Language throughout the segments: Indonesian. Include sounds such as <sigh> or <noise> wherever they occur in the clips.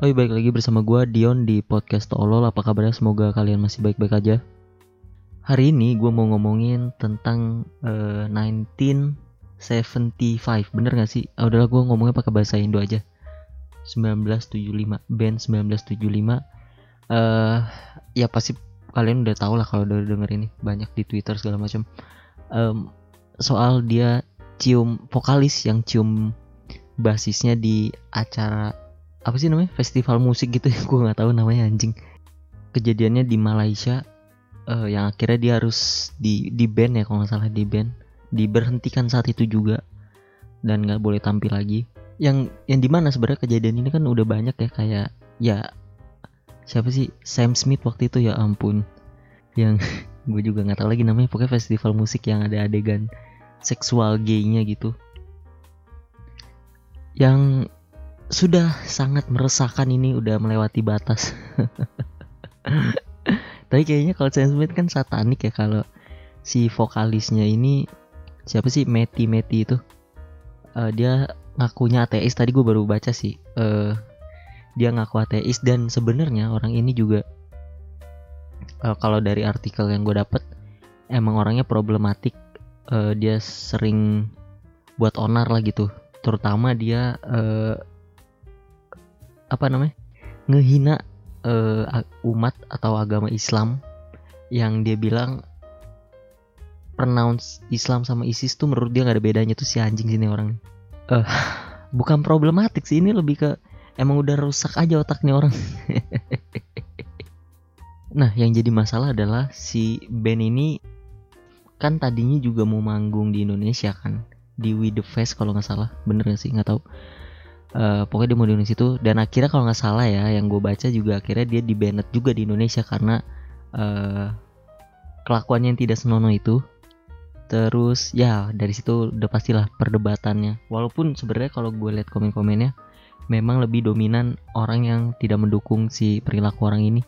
Oh iya balik lagi bersama gua Dion di podcast Tolol. Apa kabarnya? Semoga kalian masih baik-baik aja. Hari ini gua mau ngomongin tentang eh, 1975 Bener gak sih? Ah, udahlah gua ngomongnya pakai bahasa Indo aja. 1975 Band 1975 eh Ya pasti kalian udah tau lah kalau udah denger ini. Banyak di Twitter segala macam Em, Soal dia cium vokalis yang cium basisnya di acara apa sih namanya? Festival musik gitu ya <laughs> gue nggak tahu namanya anjing. Kejadiannya di Malaysia eh, yang akhirnya dia harus di di band ya kalau nggak salah di band diberhentikan saat itu juga dan nggak boleh tampil lagi. Yang yang di mana sebenarnya kejadian ini kan udah banyak ya kayak ya siapa sih? Sam Smith waktu itu ya ampun. Yang <laughs> gue juga nggak tahu lagi namanya pokoknya festival musik yang ada adegan seksual gaynya gitu. Yang sudah sangat meresahkan ini udah melewati batas. Tapi kayaknya kalau Sam Smith kan satanik ya kalau si vokalisnya ini siapa sih? Meti Meti itu. Eh, dia ngakunya ateis. Tadi gue baru baca sih. Eh dia ngaku ateis dan sebenarnya orang ini juga eh, kalau dari artikel yang gue dapet emang orangnya problematik. Eh, dia sering buat onar lah gitu. Terutama dia eh, apa namanya ngehina eh, a- umat atau agama Islam yang dia bilang pronounce Islam sama ISIS tuh menurut dia nggak ada bedanya tuh si anjing sini orang eh <laughs> bukan problematik sih ini lebih ke emang udah rusak aja otaknya orang. <laughs> Nah yang jadi masalah adalah si band ini kan tadinya juga mau manggung di Indonesia kan di We The Fest kalau nggak salah bener gak sih? Nggak tahu Eh, pokoknya dia mau di Indonesia itu. Dan akhirnya kalau nggak salah ya yang gue baca juga akhirnya dia di banned juga di Indonesia karena eh kelakuannya yang tidak senonoh itu. Terus ya dari situ udah pastilah perdebatannya. Walaupun sebenarnya kalau gue lihat komen-komennya memang lebih dominan orang yang tidak mendukung si perilaku orang ini.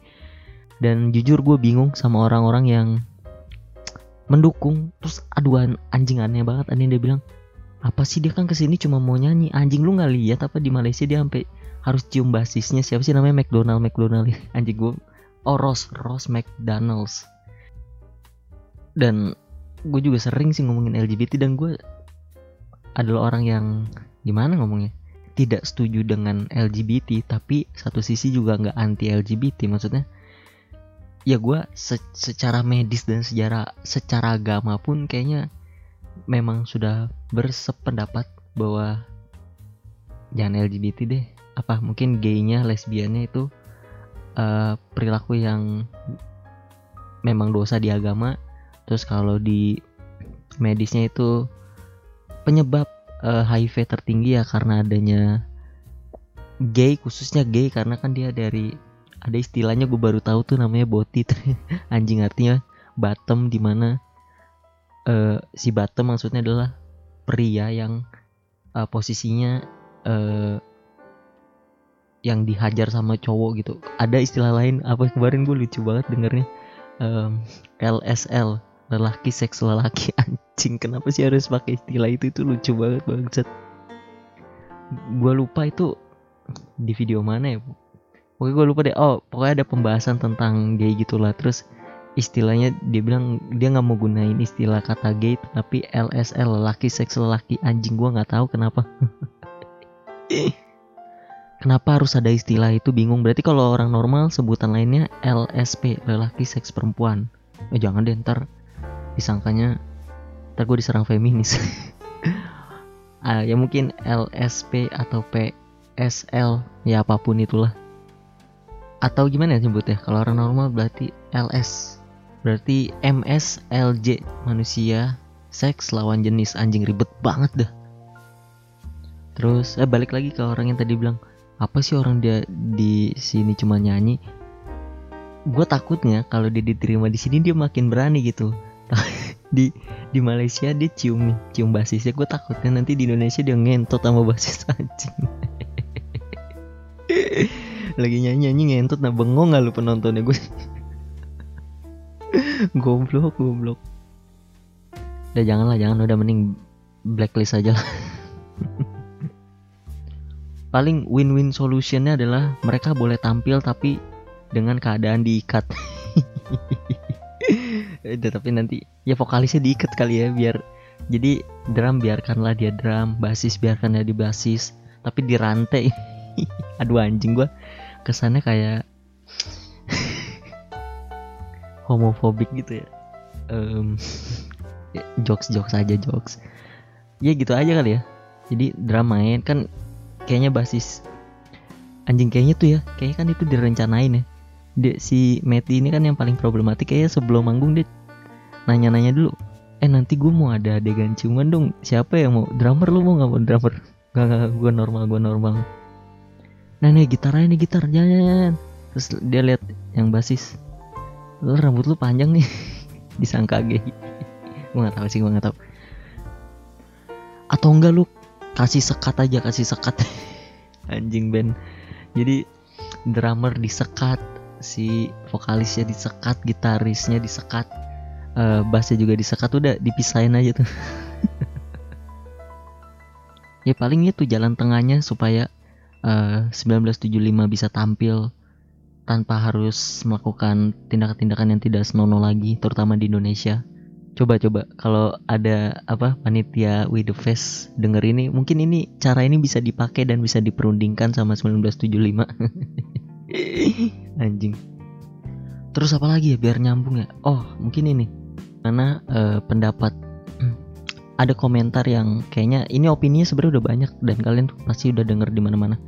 Dan jujur gue bingung sama orang-orang yang mendukung. Terus aduan anjing aneh banget aneh dia bilang apa sih dia kan ke sini cuma mau nyanyi? Anjing lu nggak lihat apa di Malaysia dia sampai harus cium basisnya? Siapa sih namanya? McDonald McDonald. <laughs> Anjing gue oh Ross Ross McDonald's. Dan gue juga sering sih ngomongin LGBT dan gue adalah orang yang gimana ngomongnya? Tidak setuju dengan LGBT tapi satu sisi juga nggak anti LGBT maksudnya ya gue se- secara medis dan secara secara agama pun kayaknya memang sudah bersependapat bahwa jangan LGBT deh. Apa mungkin gaynya lesbiannya itu eh, perilaku yang memang dosa di agama. Terus kalau di medisnya itu penyebab eh, HIV tertinggi ya karena adanya gay khususnya gay. Karena kan dia dari ada istilahnya gue baru tahu tuh namanya botit. <laughs> Anjing artinya bottom di eh, si bottom maksudnya adalah pria yang eh, posisinya eh, yang dihajar sama cowok gitu. Ada istilah lain apa kemarin gue lucu banget dengernya. Em, LSL lelaki seks lelaki <laughs> anjing. Kenapa sih harus pakai istilah itu? Itu lucu banget bangsat. Gue lupa itu di video mana ya. Pokoknya gue lupa deh. Oh pokoknya ada pembahasan tentang gay gitulah. Terus istilahnya dia bilang dia nggak mau gunain istilah kata gay tapi LSL lelaki seks lelaki. Anjing gua nggak tahu kenapa. <laughs> Kenapa harus ada istilah itu? Bingung. Berarti kalau orang normal sebutan lainnya LSP lelaki seks perempuan. Eh jangan deh ntar disangkanya ntar gue diserang feminis. <laughs> Ah, ya mungkin LSP atau PSL ya apa pun itulah. Atau gimana ya nyebutnya? Kalau orang normal berarti LS berarti MSLJ manusia seks lawan jenis anjing ribet banget dah. Terus eh balik lagi ke orang yang tadi bilang apa sih orang dia di sini cuma nyanyi? Gue takutnya kalau dia diterima di sini dia makin berani gitu. <laughs> Di di Malaysia dia cium cium basisnya. Gue takutnya nanti di Indonesia dia ngentot sama basis <laughs> anjing. Lagi nyanyi nyanyi ngentot nah bengong gak lu penontonnya? Gue goblok goblok. Udah janganlah jangan. Udah mending blacklist aja lah. <laughs> Paling win-win solutionnya adalah mereka boleh tampil tapi dengan keadaan diikat. <laughs> Tapi nanti ya vokalisnya diikat kali ya biar jadi drum biarkanlah dia drum basis biarkanlah dia basis tapi dirantai. <laughs> Aduh anjing gua. Kesannya kayak homofobik gitu ya. Um, <laughs> jokes jokes aja jokes. Ya gitu aja kali ya. Jadi drum main kan kayaknya basis anjing kayaknya tuh ya kayaknya kan itu direncanain ya. Dia si Meti ini kan yang paling problematik kayaknya sebelum manggung dia nanya-nanya dulu eh nanti gue mau ada adegan ciuman dong siapa yang mau drummer lu mau nggak mau drummer? Gak gak gue normal gue normal. Nah nih gitar aja nih gitar jangan, jangan terus dia lihat yang basis lu rambut lu panjang nih. <laughs> Disangka gay. Gue nggak tahu sih gue nggak tahu. Atau enggak lu kasih sekat aja kasih sekat. <laughs> Anjing band jadi drummer disekat si vokalisnya disekat gitarisnya disekat uh, bassnya juga disekat udah dipisahin aja tuh. <laughs> Ya paling itu jalan tengahnya supaya uh, 1975 bisa tampil tanpa harus melakukan tindakan-tindakan yang tidak senonoh lagi terutama di Indonesia. Coba coba kalau ada apa panitia with the face denger ini mungkin ini cara ini bisa dipakai dan bisa diperundingkan sama 1975 <laughs> anjing. Terus apa lagi ya biar nyambung ya? Oh mungkin ini. Karena uh, pendapat. <clears throat> Ada komentar yang kayaknya ini opini sebenarnya udah banyak dan kalian pasti udah denger di mana-mana.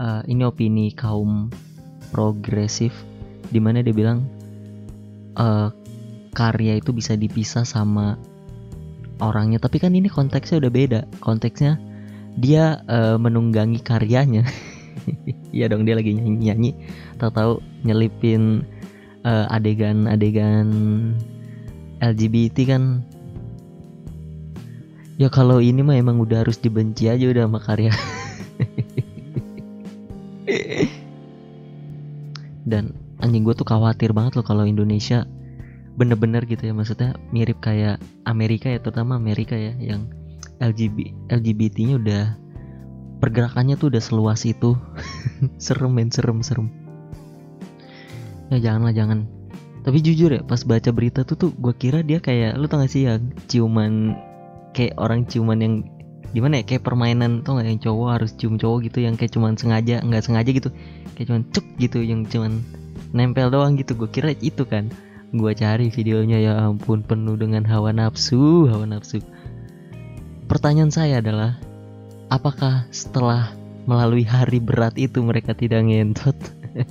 Uh, ini opini kaum progresif di mana dia bilang uh, karya itu bisa dipisah sama orangnya. Tapi kan ini konteksnya udah beda. Konteksnya dia uh, menunggangi karyanya. <laughs> Iya dong dia lagi nyanyi nyanyi tahu-tahu nyelipin adegan adegan-adegan LGBT kan. Ya kalau ini mah emang udah harus dibenci aja udah sama karya <laughs> dan anjing gue tuh khawatir banget loh kalau Indonesia bener-bener gitu ya maksudnya mirip kayak Amerika ya terutama Amerika ya yang LGBT LGBT-nya udah pergerakannya tuh udah seluas itu. <laughs> Serem men serem serem. Ya janganlah jangan. Tapi jujur ya pas baca berita tuh tuh gue kira dia kayak lu tau gak sih ya ciuman kayak orang ciuman yang gimana ya kayak permainan tuh gak yang cowok harus cium cowok gitu yang kayak cuman sengaja nggak sengaja gitu. Kayak cuman cuk gitu yang cuman nempel doang gitu. Gue kira itu kan. Gue cari videonya ya ampun penuh dengan hawa nafsu hawa nafsu. Pertanyaan saya adalah apakah setelah melalui hari berat itu mereka tidak ngentot? <laughs>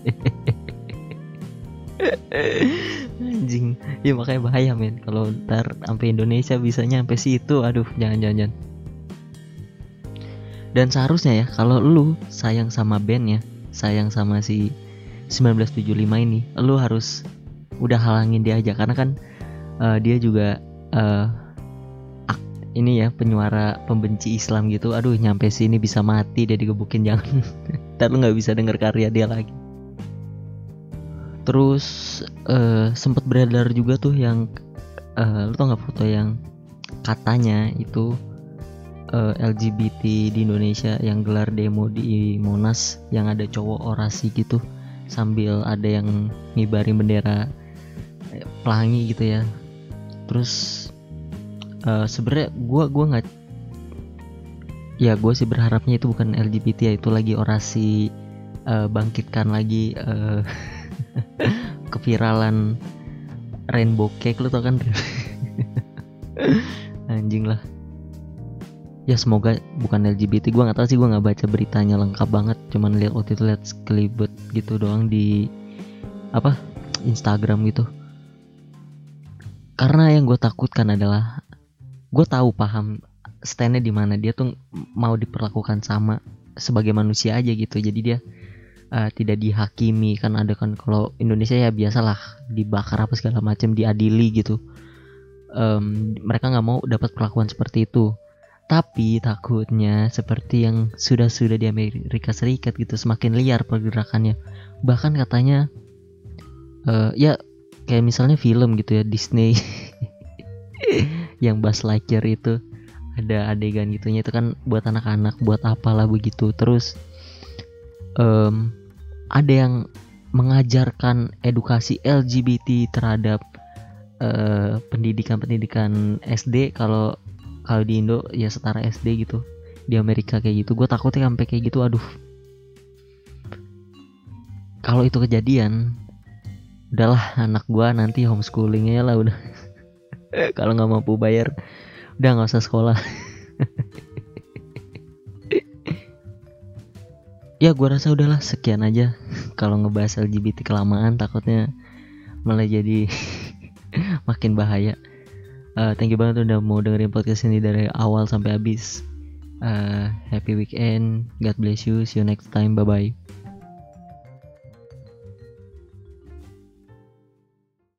Anjing. Ya makanya bahaya men. Kalau ntar sampai Indonesia bisanya sampai situ aduh jangan jangan jangan dan seharusnya ya kalau lu sayang sama band ya sayang sama si 1975 ini lu harus udah halangin dia aja. Karena kan uh, dia juga uh, ini ya penyuara pembenci Islam gitu. Aduh nyampe sini bisa mati dia digebukin <laughs> jangan. Ntar lu nggak bisa denger karya dia lagi. Terus uh, sempet beredar juga tuh yang uh, lu tau nggak foto yang katanya itu uh, LGBT di Indonesia yang gelar demo di Monas yang ada cowok orasi gitu sambil ada yang ngibarin bendera pelangi gitu ya. Terus uh, sebenarnya gue gua nggak ya gue sih berharapnya itu bukan LGBT ya itu lagi orasi uh, bangkitkan lagi uh, <laughs> keviralan rainbow cake lu tau kan? <laughs> Anjing lah ya semoga bukan LGBT gue nggak tahu sih gue nggak baca beritanya lengkap banget. Cuman lihat waktu itu lihat kelibet gitu doang di apa Instagram gitu. Karena yang gue takutkan adalah gue tahu paham standnya di mana. Dia tuh mau diperlakukan sama sebagai manusia aja gitu. Jadi dia uh, tidak dihakimi. Kan ada kan kalau Indonesia ya biasalah dibakar apa segala macam diadili gitu. Um, mereka nggak mau dapat perlakuan seperti itu tapi takutnya seperti yang sudah-sudah di Amerika Serikat gitu semakin liar pergerakannya. Bahkan katanya uh, ya kayak misalnya film gitu ya Disney. <laughs> Yang Buzz Lightyear itu ada adegan gitunya itu kan buat anak-anak buat apalah begitu. Terus em, ada yang mengajarkan edukasi LGBT terhadap eh, pendidikan-pendidikan SD kalau kalau di Indo ya setara SD gitu. Di Amerika kayak gitu. Gue takutnya sampai kayak gitu aduh. Kalau itu kejadian udahlah anak gua nanti homeschoolingnya lah udah. <laughs> Kalau nggak mampu bayar udah nggak usah sekolah. <laughs> Ya gua rasa udahlah sekian aja. Kalau ngebahas LGBT kelamaan takutnya malah jadi <laughs> makin bahaya Eh, thank you banget udah mau dengerin podcast ini dari awal sampai habis. Eh, happy weekend. God bless you. See you next time. Bye bye